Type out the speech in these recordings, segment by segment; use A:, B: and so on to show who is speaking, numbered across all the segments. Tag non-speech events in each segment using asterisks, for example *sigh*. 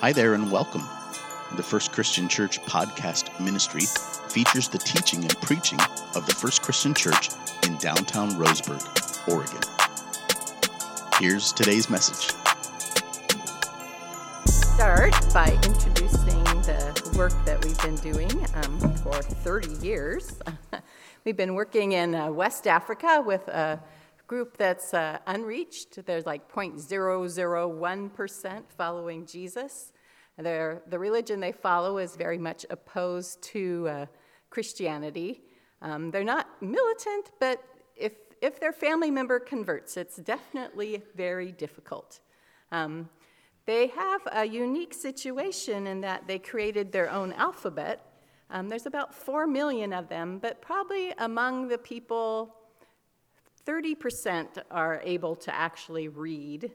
A: Hi there and welcome. The First Christian Church podcast ministry features the teaching and preaching of the First Christian Church in downtown Roseburg, Oregon. Here's today's message.
B: Start by introducing the work that we've been doing um, for 30 years. *laughs* we've been working in uh, West Africa with a group that's uh, unreached. There's like 0.001% following Jesus. The religion they follow is very much opposed to uh, Christianity. Um, they're not militant, but if, if their family member converts, it's definitely very difficult. Um, they have a unique situation in that they created their own alphabet. Um, there's about 4 million of them, but probably among the people 30% are able to actually read.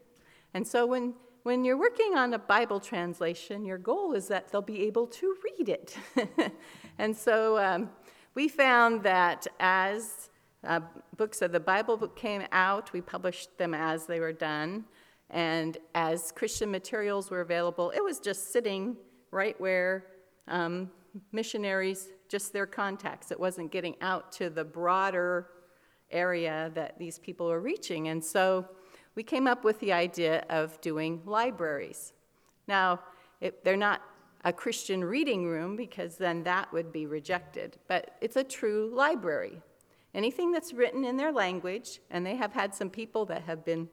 B: And so when, when you're working on a Bible translation, your goal is that they'll be able to read it. *laughs* and so um, we found that as uh, books of the Bible came out, we published them as they were done. And as Christian materials were available, it was just sitting right where um, missionaries, just their contacts. It wasn't getting out to the broader area that these people are reaching. And so we came up with the idea of doing libraries. Now, it, they're not a Christian reading room because then that would be rejected, but it's a true library. Anything that's written in their language, and they have had some people that have been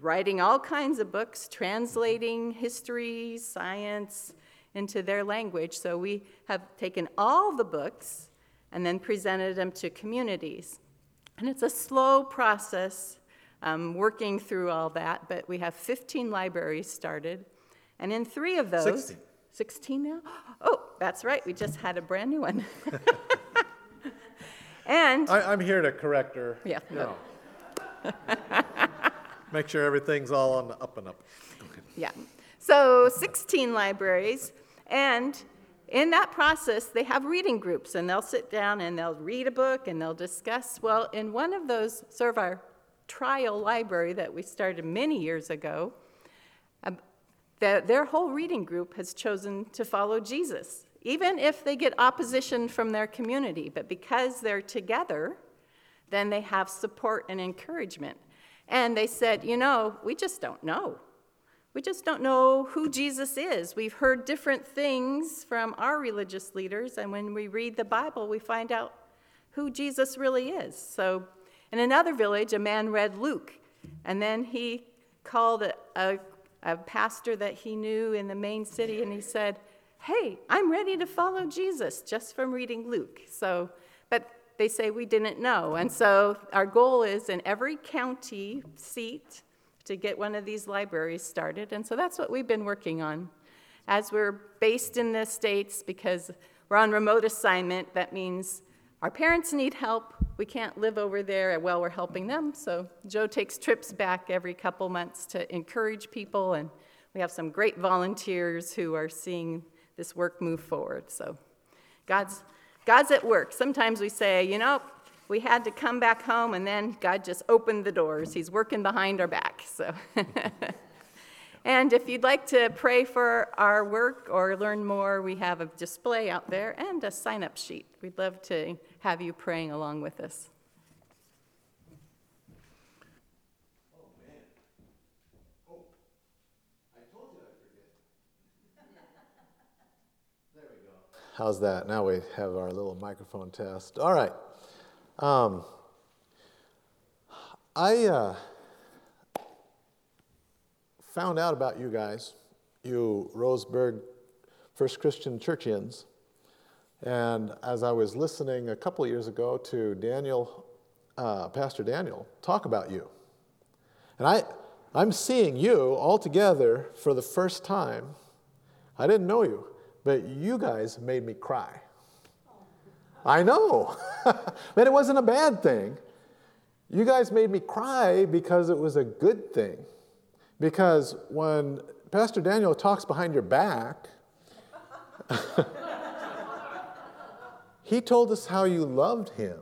B: writing all kinds of books, translating history, science into their language. So we have taken all the books and then presented them to communities. And it's a slow process um, working through all that, but we have 15 libraries started. And in three of those,
C: 16,
B: 16 now? *gasps* Oh, that's right, we just had a brand new one. *laughs* and,
C: I, I'm here to correct her.
B: Yeah.
C: know. Make sure everything's all on the up and up.
B: yeah. So 16 libraries, and in that process, they have reading groups, and they'll sit down and they'll read a book and they'll discuss. Well, in one of those, our trial library that we started many years ago, um, the, their whole reading group has chosen to follow Jesus, even if they get opposition from their community. But because they're together, then they have support and encouragement. And they said, you know, we just don't know. We just don't know who Jesus is. We've heard different things from our religious leaders, and when we read the Bible, we find out who Jesus really is. So, in another village, a man read Luke, and then he called a, a, a pastor that he knew in the main city, and he said, Hey, I'm ready to follow Jesus just from reading Luke. So, but they say we didn't know. And so, our goal is in every county seat, to get one of these libraries started. And so that's what we've been working on. As we're based in the States, because we're on remote assignment, that means our parents need help. We can't live over there while we're helping them. So Joe takes trips back every couple months to encourage people, and we have some great volunteers who are seeing this work move forward. So God's, God's at work. Sometimes we say, you know, we had to come back home, and then God just opened the doors. He's working behind our back. So, *laughs* and if you'd like to pray for our work or learn more, we have a display out there and a sign-up sheet. We'd love to have you praying along with us.
C: How's that? Now we have our little microphone test. All right. Um, I uh, found out about you guys, you Roseburg First Christian Churchians, and as I was listening a couple years ago to Daniel, uh, Pastor Daniel, talk about you, and I, I'm seeing you all together for the first time. I didn't know you, but you guys made me cry. I know. *laughs* but it wasn't a bad thing. You guys made me cry because it was a good thing. Because when Pastor Daniel talks behind your back, *laughs* he told us how you loved him.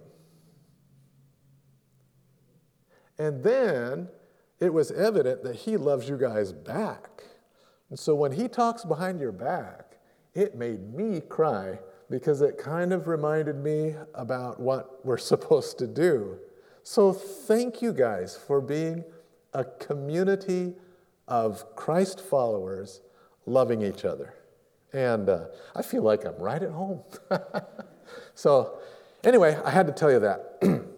C: And then it was evident that he loves you guys back. And so when he talks behind your back, it made me cry because it kind of reminded me about what we're *laughs* supposed to do. So thank you guys for being a community of Christ followers loving each other. And uh, I feel like I'm right at home. *laughs* so, anyway, I had to tell you that. *clears throat*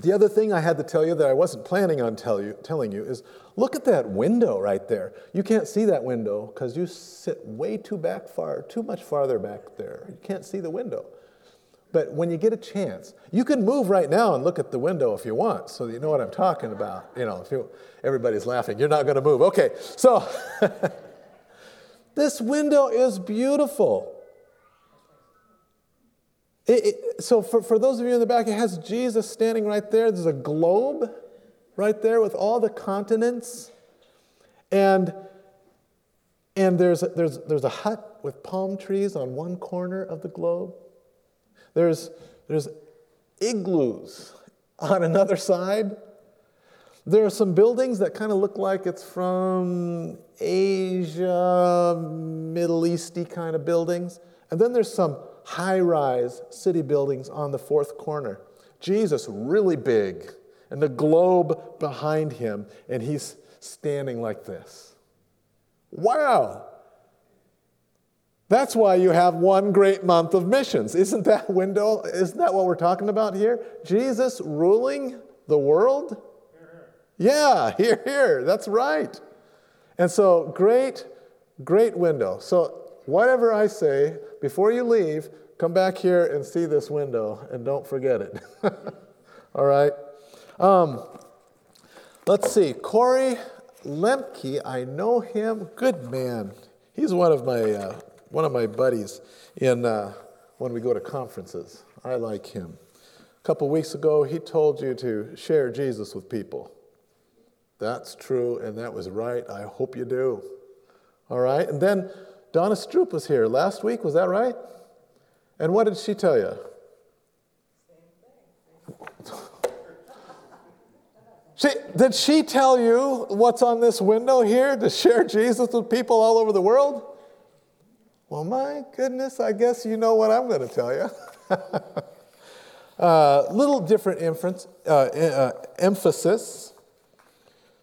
C: the other thing I had to tell you that I wasn't planning on tell you, telling you is look at that window right there. You can't see that window because you sit way too back far, too much farther back there. You can't see the window. But when you get a chance, you can move right now and look at the window if you want, so you know what I'm talking about. You know, if you, everybody's laughing, you're not going to move. Okay, so *laughs* this window is beautiful. It, it, so, for, for those of you in the back, it has Jesus standing right there. There's a globe right there with all the continents. And, and there's, a, there's, there's a hut with palm trees on one corner of the globe. There's, there's igloos on another side. There are some buildings that kind of look like it's from Asia, Middle Easty kind of buildings. And then there's some high rise city buildings on the fourth corner. Jesus, really big, and the globe behind him, and he's standing like this. Wow! That's why you have one great month of missions. Isn't that window? Isn't that what we're talking about here? Jesus ruling the world? Yeah, here, here. That's right. And so, great, great window. So, whatever I say, before you leave, come back here and see this window and don't forget it. *laughs* All right? Um, let's see. Corey Lemke, I know him. Good man. He's one of my uh, one of my buddies in, uh, when we go to conferences. I like him. A couple weeks ago, he told you to share Jesus with people. That's true, and that was right. I hope you do. All right? And then Donna Stroop was here last week, was that right? And what did she tell you? She, did she tell you what's on this window here to share Jesus with people all over the world? Well, my goodness, I guess you know what I'm going to tell you. *laughs* uh, little different inference, uh, uh, emphasis.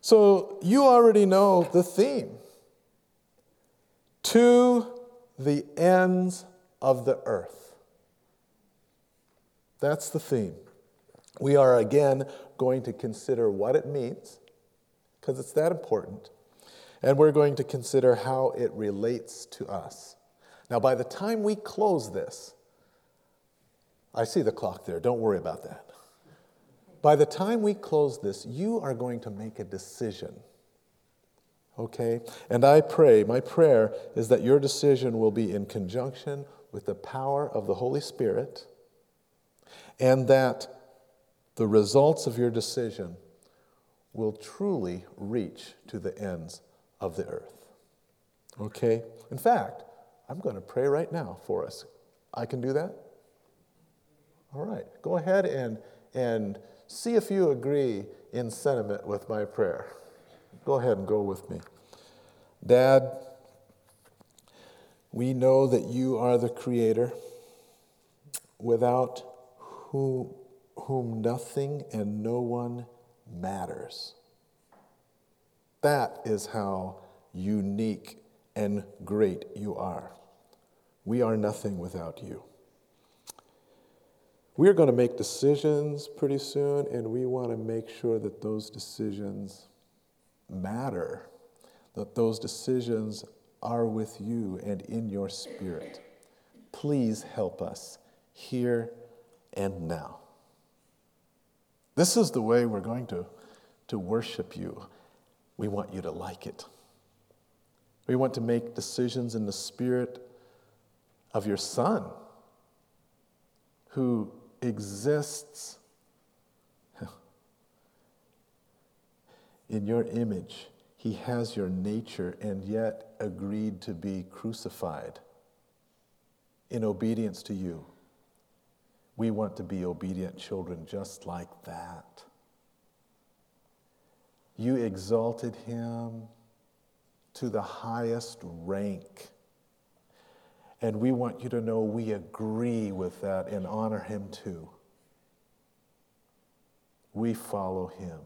C: So you already know the theme to the ends of the earth. That's the theme. We are again going to consider what it means, because it's that important, and we're going to consider how it relates to us. Now, by the time we close this, I see the clock there, don't worry about that. By the time we close this, you are going to make a decision. Okay? And I pray, my prayer is that your decision will be in conjunction with the power of the Holy Spirit and that the results of your decision will truly reach to the ends of the earth. Okay? In fact, I'm going to pray right now for us. I can do that? All right. Go ahead and, and see if you agree in sentiment with my prayer. Go ahead and go with me. Dad, we know that you are the creator without whom, whom nothing and no one matters. That is how unique and great you are. We are nothing without you. We are going to make decisions pretty soon, and we want to make sure that those decisions matter, that those decisions are with you and in your spirit. Please help us here and now. This is the way we're going to, to worship you. We want you to like it. We want to make decisions in the spirit of your Son who exists in your image. He has your nature and yet agreed to be crucified in obedience to you. We want to be obedient children just like that. You exalted him to the highest rank. And we want you to know we agree with that and honor him too. We follow him.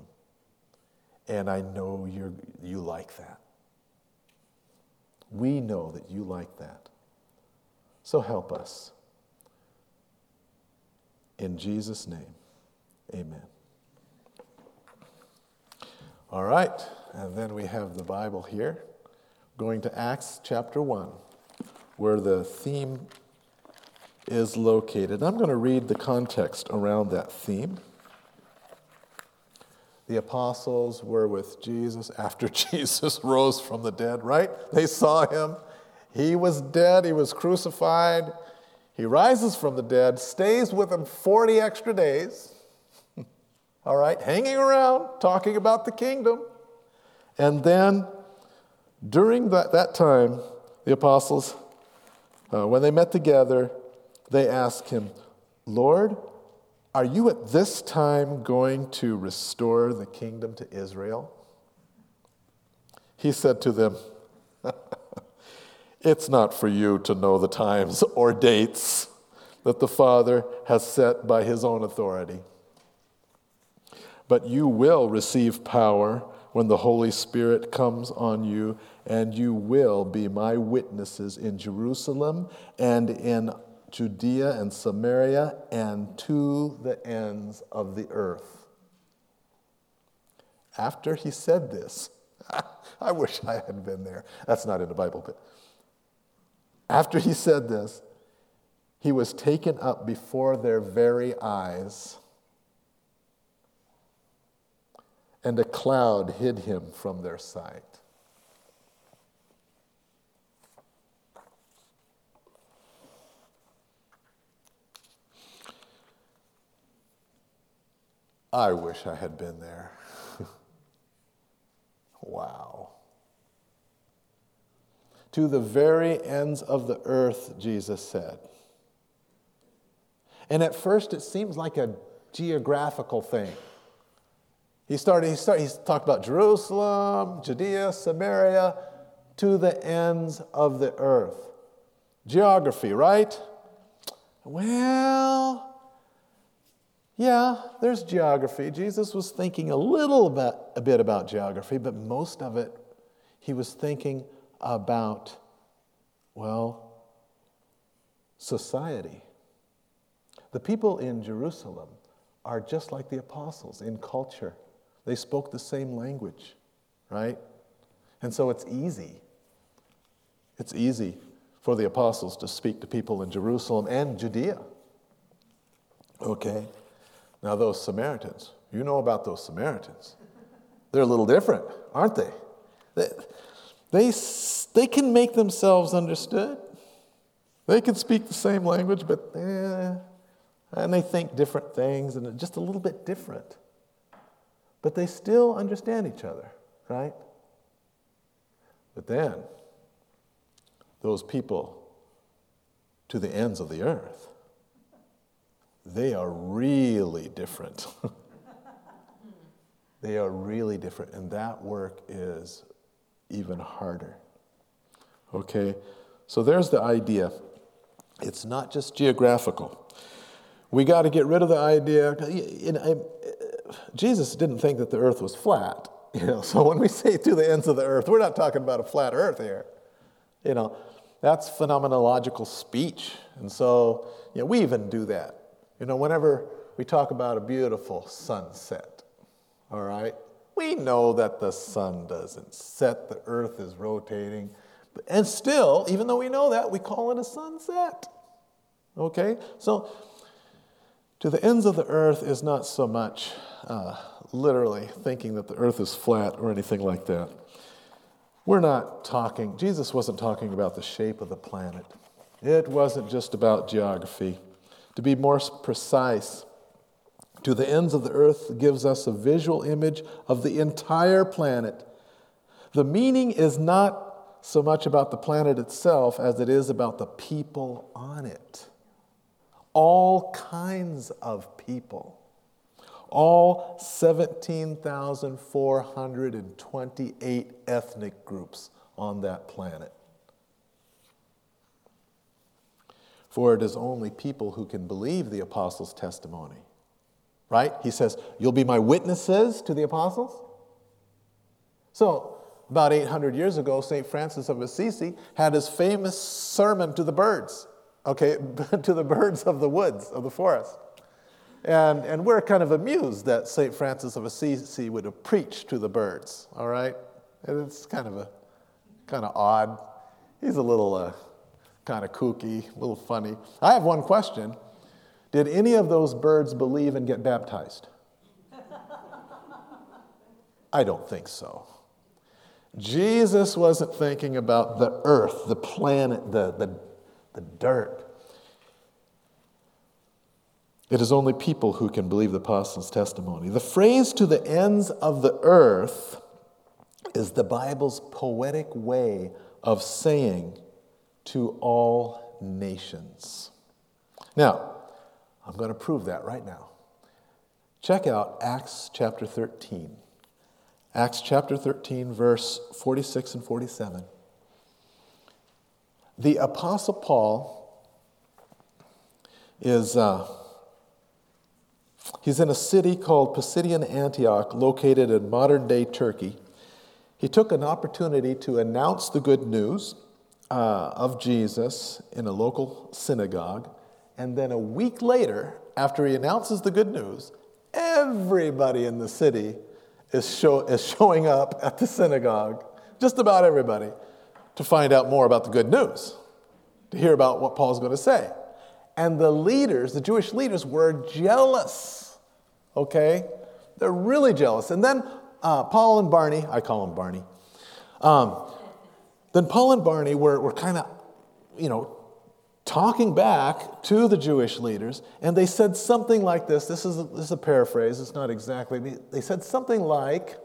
C: And I know you you like that. We know that you like that. So help us. In Jesus' name, amen. All right, and then we have the Bible here. Going to Acts chapter 1, where the theme is located. I'm going to read the context around that theme. The apostles were with Jesus after *laughs* Jesus rose from the dead, right? They saw him. He was dead, he was crucified, he rises from the dead, stays with them 40 extra days, *laughs* all right, hanging around, talking about the kingdom. And then during that, that time, the apostles, uh, when they met together, they asked him, Lord, are you at this time going to restore the kingdom to Israel? He said to them, *laughs* It's not for you to know the times *laughs* or dates that the Father has set by his own authority. But you will receive power when the Holy Spirit comes on you, and you will be my witnesses in Jerusalem and in Judea and Samaria and to the ends of the earth. After he said this, *laughs* I wish I had been there. That's not in the Bible, but after he said this, he was taken up before their very eyes, and a cloud hid him from their sight. I wish I had been there. *laughs* wow to the very ends of the earth, Jesus said. And at first, it seems like a geographical thing. He started, he started, he talked about Jerusalem, Judea, Samaria, to the ends of the earth. Geography, right? Well, yeah, there's geography. Jesus was thinking a little bit, a bit about geography, but most of it, he was thinking about, well, society. The people in Jerusalem are just like the apostles in culture. They spoke the same language, right? And so it's easy. It's easy for the apostles to speak to people in Jerusalem and Judea. Okay? Now, those Samaritans, you know about those Samaritans. They're a little different, aren't they? They, they can make themselves understood. They can speak the same language, but eh, and they think different things and just a little bit different. But they still understand each other, right? But then, those people to the ends of the earth, they are really different. *laughs* they are really different, and that work is even harder. Okay? So there's the idea. It's not just geographical. We got to get rid of the idea. Jesus didn't think that the earth was flat. *laughs* You know, so when we say to the ends of the earth, we're not talking about a flat earth here. You know, that's phenomenological speech. And so, you know, we even do that. You know, whenever we talk about a beautiful sunset, all right, we know that the sun doesn't set, the earth is rotating. And still, even though we know that, we call it a sunset. Okay? So, to the ends of the earth is not so much uh, literally thinking that the earth is flat or anything like that. We're not talking, Jesus wasn't talking about the shape of the planet. It wasn't just about geography. To be more precise, to the ends of the earth gives us a visual image of the entire planet. The meaning is not so much about the planet itself as it is about the people on it. All kinds of people. All 17,428 ethnic groups on that planet. For it is only people who can believe the apostles' testimony. Right? He says, You'll be my witnesses to the apostles. So, about 800 years ago, St. Francis of Assisi had his famous sermon to the birds, okay, *laughs* to the birds of the woods, of the forest. And, and we're kind of amused that St. Francis of Assisi would have preached to the birds, all right? And it's kind of a kind of odd. He's a little uh, kind of kooky, a little funny. I have one question. Did any of those birds believe and get baptized? *laughs* I don't think so. Jesus wasn't thinking about the earth, the planet, the, the, the dirt. It is only people who can believe the apostles' testimony. The phrase to the ends of the earth is the Bible's poetic way of saying to all nations. Now, I'm going to prove that right now. Check out Acts chapter 13. Acts chapter 13, verse 46 and 47. The Apostle Paul is. Uh, he's in a city called Pisidian Antioch, located in modern day Turkey. He took an opportunity to announce the good news uh, of Jesus in a local synagogue. And then a week later, after he announces the good news, everybody in the city is, show, is showing up at the synagogue, just about everybody, to find out more about the good news, to hear about what Paul's going to say. And the leaders, the Jewish leaders, were jealous, okay? They're really jealous. And then uh, Paul and Barney, I call him Barney, um, then Paul and Barney were, were kind of, you know, talking back to the Jewish leaders, and they said something like this. This is a, this is a paraphrase, it's not exactly. They said something like,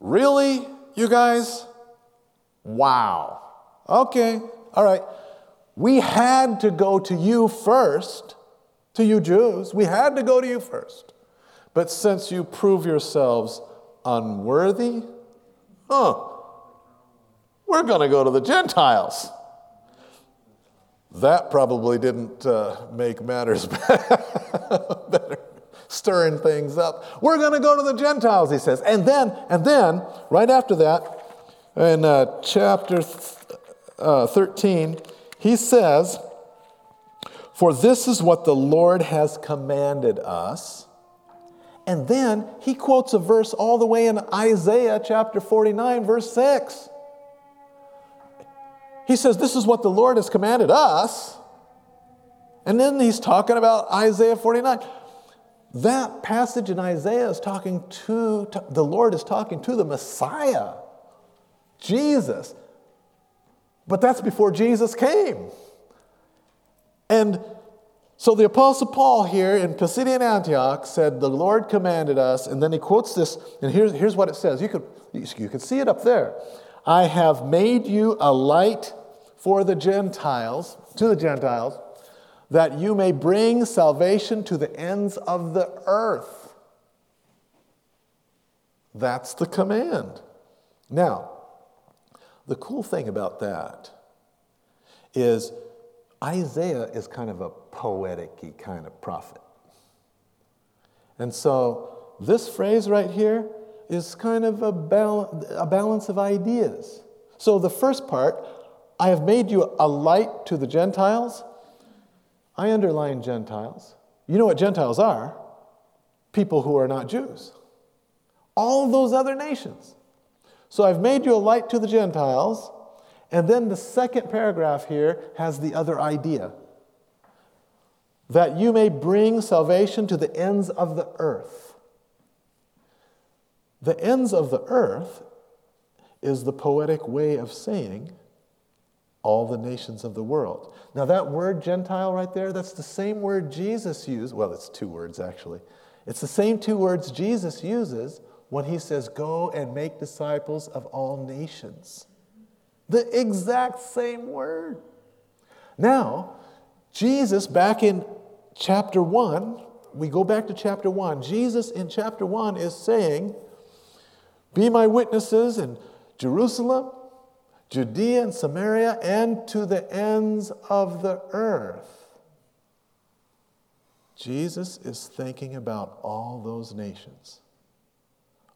C: Really, you guys? Wow. Okay, all right. We had to go to you first, to you Jews. We had to go to you first. But since you prove yourselves unworthy, huh, we're going to go to the Gentiles. That probably didn't uh, make matters *laughs* better, stirring things up. We're going to go to the Gentiles, he says. And then, and then, right after that, in uh, chapter th- uh, 13, he says, For this is what the Lord has commanded us. And then he quotes a verse all the way in Isaiah chapter 49, verse 6. He says, This is what the Lord has commanded us. And then he's talking about Isaiah 49. That passage in Isaiah is talking to, to, the Lord is talking to the Messiah, Jesus. But that's before Jesus came. And so the Apostle Paul here in Pisidian Antioch said, The Lord commanded us, and then he quotes this, and here's, here's what it says. You could, you could see it up there. I have made you a light for the Gentiles, to the Gentiles, that you may bring salvation to the ends of the earth. That's the command. Now, the cool thing about that is Isaiah is kind of a poetic kind of prophet. And so this phrase right here is kind of a, bal- a balance of ideas. So the first part, I have made you a light to the Gentiles. I underline Gentiles. You know what Gentiles are? People who are not Jews. All those other nations. So I've made you a light to the Gentiles. And then the second paragraph here has the other idea that you may bring salvation to the ends of the earth. The ends of the earth is the poetic way of saying all the nations of the world. Now, that word Gentile right there, that's the same word Jesus used. Well, it's two words actually. It's the same two words Jesus uses when he says, Go and make disciples of all nations. The exact same word. Now, Jesus, back in chapter 1, we go back to chapter 1. Jesus in chapter 1 is saying, Be my witnesses in Jerusalem, Judea and Samaria and to the ends of the earth. Jesus is thinking about all those nations,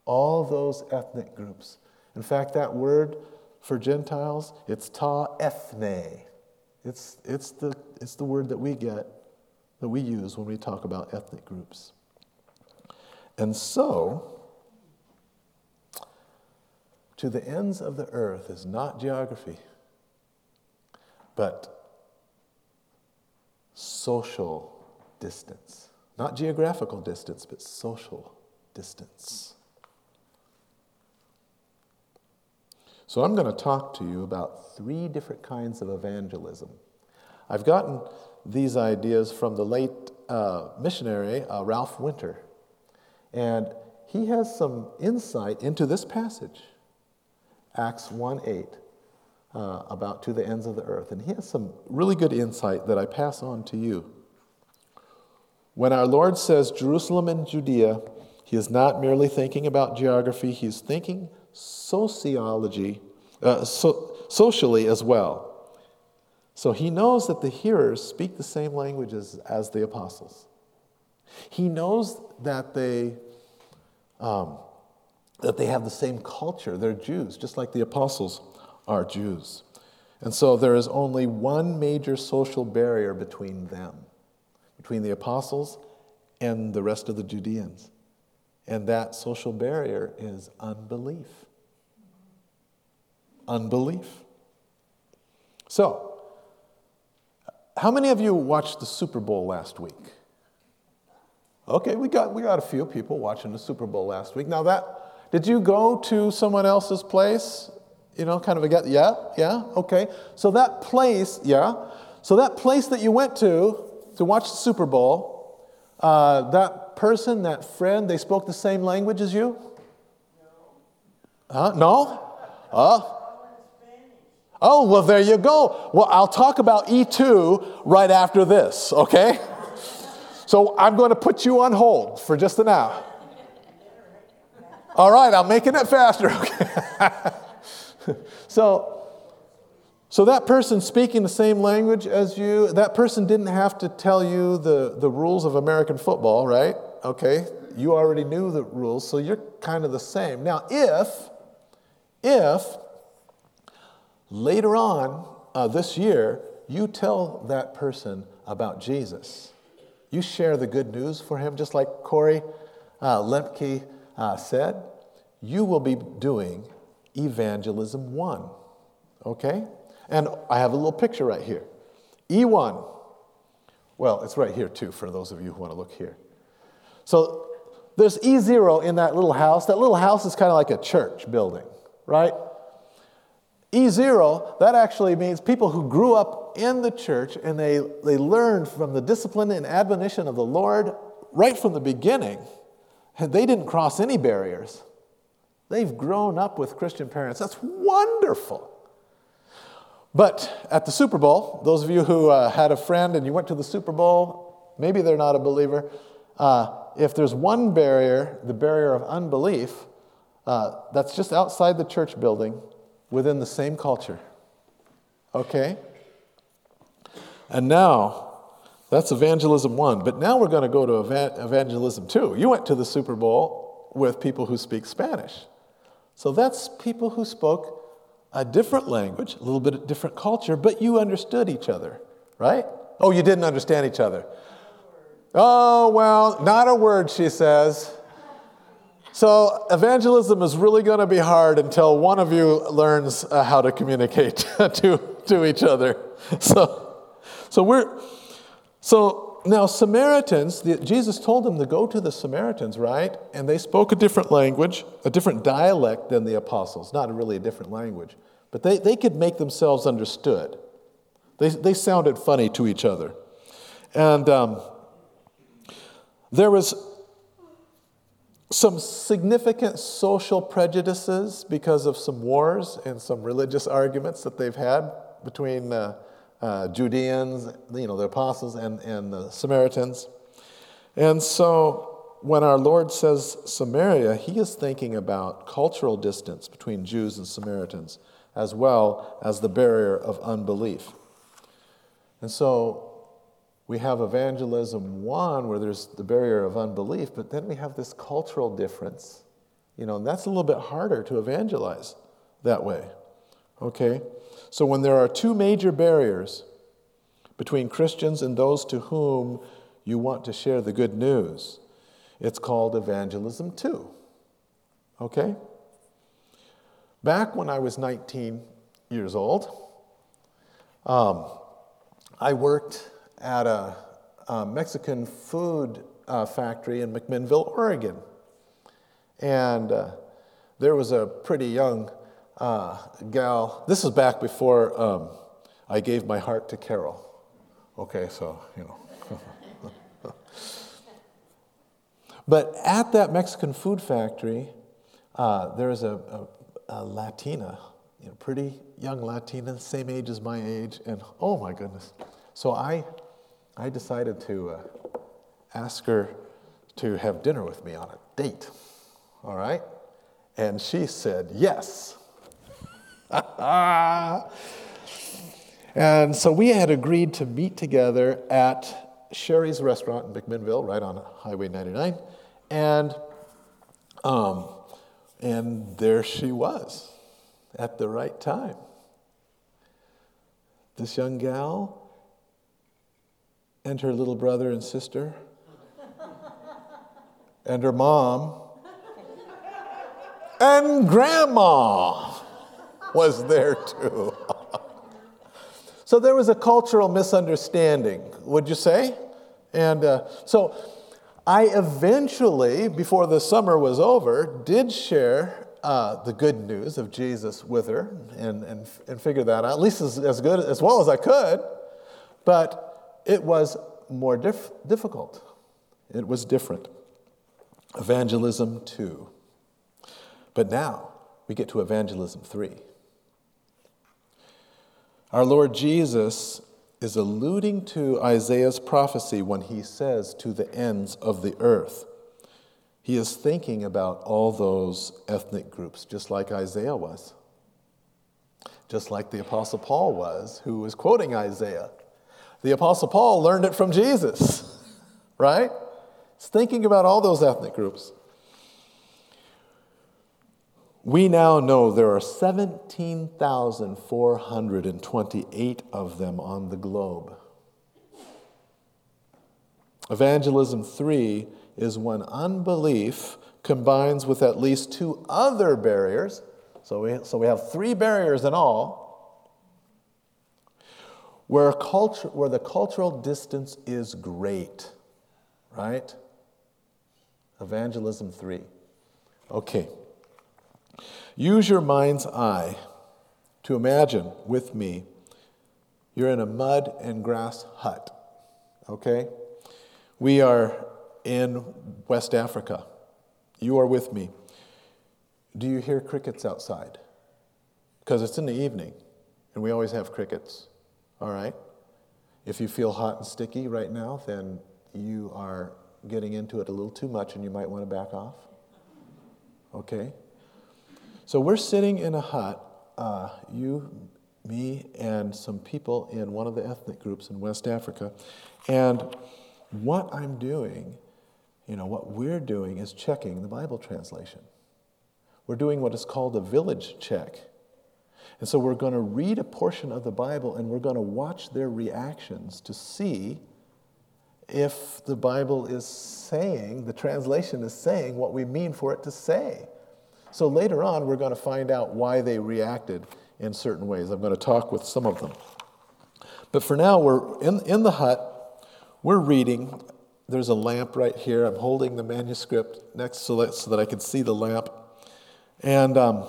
C: all those ethnic groups. In fact, that word for Gentiles, it's ta ethne. It's, it's, the, it's the word that we get, that we use when we talk about ethnic groups. And so, to the ends of the earth is not geography, but social distance. Not geographical distance, but social distance. So, I'm going to talk to you about three different kinds of evangelism. I've gotten these ideas from the late uh, missionary uh, Ralph Winter, and he has some insight into this passage. Acts 1 8, uh, about to the ends of the earth. And he has some really good insight that I pass on to you. When our Lord says Jerusalem and Judea, he is not merely thinking about geography, he's thinking sociology, uh, so, socially as well. So he knows that the hearers speak the same languages as the apostles. He knows that they um, that they have the same culture. They're Jews, just like the apostles are Jews. And so there is only one major social barrier between them, between the apostles and the rest of the Judeans. And that social barrier is unbelief. Unbelief. So, how many of you watched the Super Bowl last week? Okay, we got, we got a few people watching the Super Bowl last week. Now, that did you go to someone else's place? You know, kind of a get, yeah, yeah, okay. So that place, yeah. So that place that you went to to watch the Super Bowl, uh, that person, that friend, they spoke the same language as you? No. Huh? No? Uh, oh, well, there you go. Well, I'll talk about E2 right after this, okay? *laughs* So I'm going to put you on hold for just an hour. All right, I'm making it faster. *laughs* Okay. *laughs* so, so that person speaking the same language as you, that person didn't have to tell you the, the rules of American football, right? Okay, you already knew the rules, so you're kind of the same. Now, if, if later on uh, this year you tell that person about Jesus, you share the good news for him, just like Corey uh, uh, said, you will be doing evangelism one. Okay? And I have a little picture right here. E1. Well, it's right here too for those of you who want to look here. So there's E0 in that little house. That little house is kind of like a church building, right? E0, that actually means people who grew up in the church and they, they learned from the discipline and admonition of the Lord right from the beginning and they didn't cross any barriers. They've grown up with Christian parents. That's wonderful. But at the Super Bowl, those of you who uh, had a friend and you went to the Super Bowl, maybe they're not a believer. Uh, if there's one barrier, the barrier of unbelief, uh, that's just outside the church building within the same culture. Okay? And now, that's evangelism one. But now we're going to go to evangelism two. You went to the Super Bowl with people who speak Spanish. So that's people who spoke a different language, a little bit different culture, but you understood each other, right? Oh, you didn't understand each other. Oh, well, not a word, she says. So, evangelism is really going to be hard until one of you learns uh, how to communicate *laughs* to, to each other. So, so we're, so now, Samaritans, the, Jesus told them to go to the Samaritans, right? And they spoke a different language, a different dialect than the apostles, not really a different language, but they, they could make themselves understood. They, they sounded funny to each other. And um, there was some significant social prejudices because of some wars and some religious arguments that they've had between. Uh, uh, Judeans, you know, the apostles, and, and the Samaritans. And so when our Lord says Samaria, he is thinking about cultural distance between Jews and Samaritans. as well as the barrier of unbelief. And so we have evangelism one where there's the barrier of unbelief, but then we have this cultural difference. You know, and that's a little bit harder to evangelize that way. Okay? So when there are two major barriers between Christians and those to whom you want to share the good news, it's called evangelism two. Okay? Back when I was 19 years old, um, I worked at a, a Mexican food uh, factory in McMinnville, Oregon. And uh, there was a pretty young uh, gal. This was back before um, I gave my heart to Carol. Okay, so, you know. *laughs* but at that Mexican food factory, uh, there was a, a, a Latina, you know, pretty young Latina, same age as my age, and oh my goodness. So I I decided to uh, ask her to have dinner with me on a date. All right? And she said yes. *laughs* and so we had agreed to meet together at Shari's restaurant in McMinnville, right on Highway 99. And, um, and there she was at the right time. This young gal and her little brother and sister, and her mom, and grandma was there too. *laughs* so there was a cultural misunderstanding, would you say? And uh, so I eventually, before the summer was over, did share uh, the good news of Jesus with her and, and, and figure that out, at least as, as good as well as I could. But it was more dif- difficult. It was different. Evangelism 2. But now we get to evangelism 3. Our Lord Jesus is alluding to Isaiah's prophecy when he says, to the ends of the earth. He is thinking about all those ethnic groups, just like Isaiah was, just like the Apostle Paul was, who was quoting Isaiah. The Apostle Paul learned it from Jesus, *laughs* right? He's thinking about all those ethnic groups. We now know there are 17,428 of them on the globe. Evangelism 3 is when unbelief combines with at least two other barriers. So we, so we have three barriers in all where, culture, where the cultural distance is great, right? Evangelism 3. Okay. Use your mind's eye to imagine with me you're in a mud and grass hut, okay? We are in West Africa. You are with me. Do you hear crickets outside? Because it's in the evening, and we always have crickets. All right? If you feel hot and sticky right now, then you are getting into it a little too much and you might want to back off. Okay? So we're sitting in a hut, uh, you, me, and some people in one of the ethnic groups in West Africa. And what I'm doing, you know, what we're doing is checking the Bible translation. We're doing what is called a village check. And so we're going to read a portion of the Bible and we're going to watch their reactions to see if the Bible is saying, the translation is saying what we mean for it to say. So later on, we're going to find out why they reacted in certain ways. I'm going to talk with some of them. But for now, we're in, in the hut, we're reading. There's a lamp right here. I'm holding the manuscript next so that, so that I can see the lamp. And um,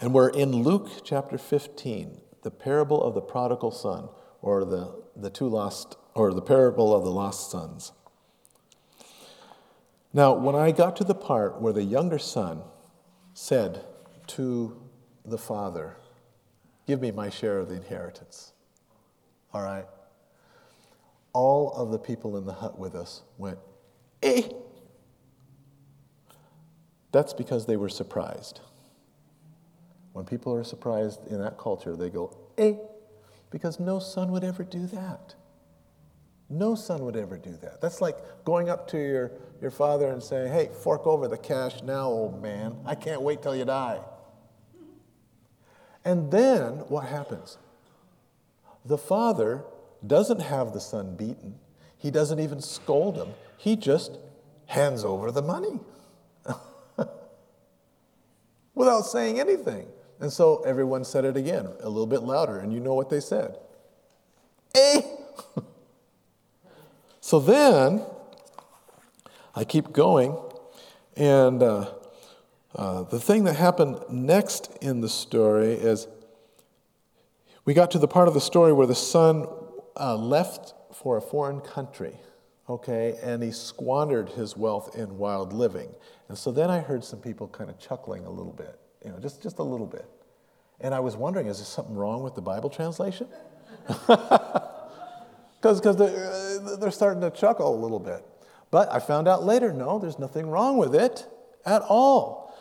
C: and we're in Luke chapter 15, the parable of the prodigal son, or the, the two lost, or the parable of the lost sons. Now, when I got to the part where the younger son said to the father, Give me my share of the inheritance. All right? All of the people in the hut with us went, Eh! That's because they were surprised. When people are surprised in that culture, they go, eh, because no son would ever do that. No son would ever do that. That's like going up to your, your father and say, hey, fork over the cash now, old man. I can't wait till you die. And then what happens? The father doesn't have the son beaten, he doesn't even scold him, he just hands over the money *laughs* without saying anything. And so everyone said it again, a little bit louder, and you know what they said. Eh? *laughs* so then I keep going, and uh, uh, the thing that happened next in the story is we got to the part of the story where the son uh, left for a foreign country, okay, and he squandered his wealth in wild living. And so then I heard some people kind of chuckling a little bit, you know, just, just a little bit. And I was wondering, is there something wrong with the Bible translation? *laughs* Because they're, uh, they're starting to chuckle a little bit. But I found out later, no, there's nothing wrong with it at all.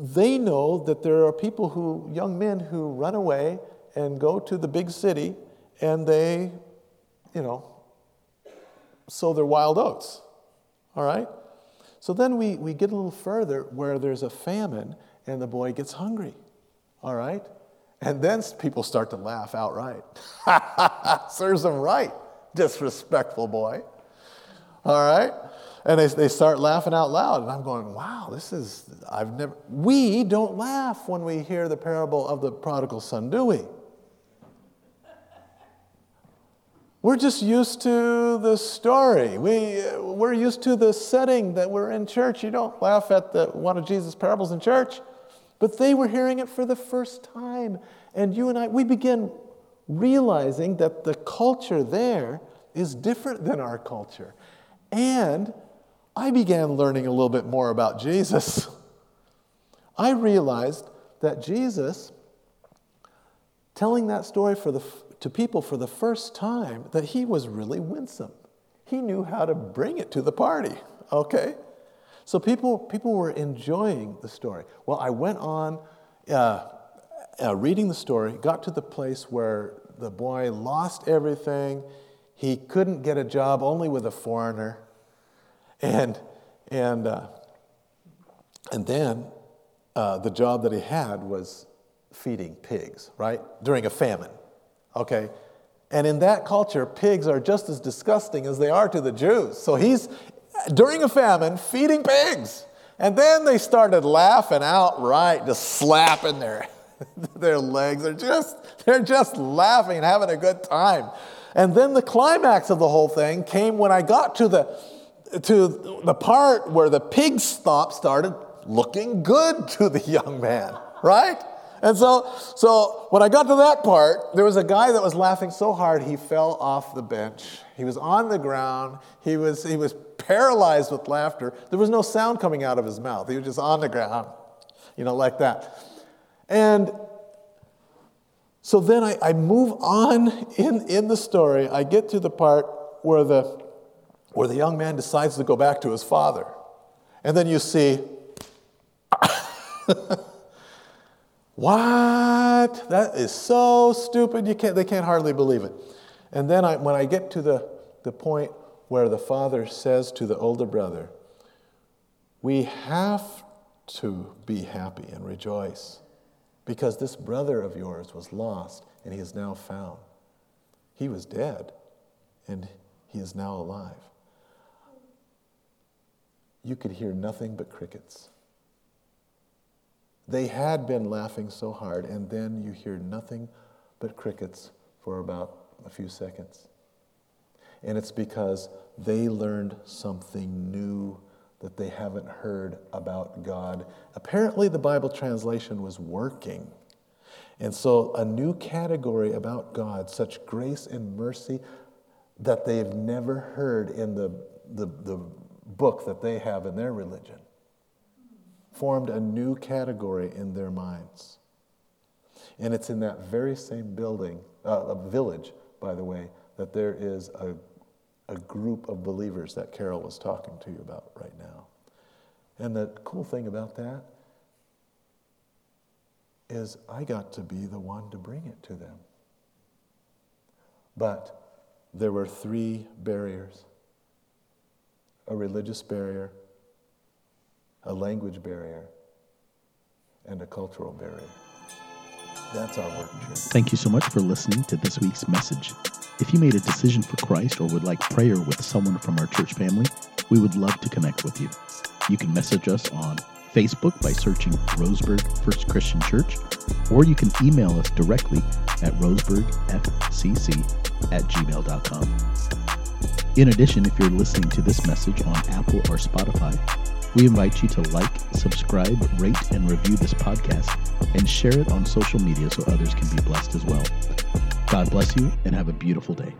C: They know that there are people who, young men who run away and go to the big city and they, you know, sow their wild oats. All right? So then we, we get a little further where there's a famine and the boy gets hungry. All right? And then people start to laugh outright. *laughs* Serves them right, disrespectful boy. All right? And they, they start laughing out loud. And I'm going, wow, this is, I've never, we don't laugh when we hear the parable of the prodigal son, do we? We're just used to the story. We, we're used to the setting that we're in church. You don't laugh at the, one of Jesus' parables in church. But they were hearing it for the first time. And you and I, we begin realizing that the culture there is different than our culture. And I began learning a little bit more about Jesus. *laughs* I realized that Jesus, telling that story for the, to people for the first time, that he was really winsome. He knew how to bring it to the party, okay? So people, people were enjoying the story. Well, I went on uh, uh, reading the story, got to the place where the boy lost everything. He couldn't get a job only with a foreigner. And, and, uh, and then uh, the job that he had was feeding pigs, right? During a famine, okay? And in that culture, pigs are just as disgusting as they are to the Jews. So he's during a famine feeding pigs. And then they started laughing outright, just slapping their, *laughs* their legs. They're just, they're just laughing having a good time. And then the climax of the whole thing came when I got to the, to the part where the pig stop started looking good to the young man, right? And so, so when I got to that part, there was a guy that was laughing so hard he fell off the bench. He was on the ground. He was, he was paralyzed with laughter. There was no sound coming out of his mouth. He was just on the ground, you know, like that. And so then I, I move on in, in the story. I get to the part where the, where the young man decides to go back to his father. And then you see, *laughs* what? That is so stupid. You can't, they can't hardly believe it. And then I, when I get to the, the point where the father says to the older brother, We have to be happy and rejoice because this brother of yours was lost and he is now found. He was dead and he is now alive. You could hear nothing but crickets. They had been laughing so hard, and then you hear nothing but crickets for about a few seconds. And it's because they learned something new that they haven't heard about God. Apparently, the Bible translation was working. And so, a new category about God, such grace and mercy that they've never heard in the, the, the book that they have in their religion, formed a new category in their minds. And it's in that very same building, uh, village, by the way, that there is a, a group of believers that Carol was talking to you about right now. And the cool thing about that is I got to be the one to bring it to them. But there were three barriers a religious barrier, a language barrier, and a cultural barrier. That's our work.
A: Thank you so much for listening to this week's message. If you made a decision for Christ or would like prayer with someone from our church family, we would love to connect with you. You can message us on Facebook by searching Roseburg First Christian Church, or you can email us directly at roseburgfcc at gmail.com. In addition, if you're listening to this message on Apple or Spotify, we invite you to like, subscribe, rate, and review this podcast and share it on social media so others can be blessed as well. God bless you and have a beautiful day.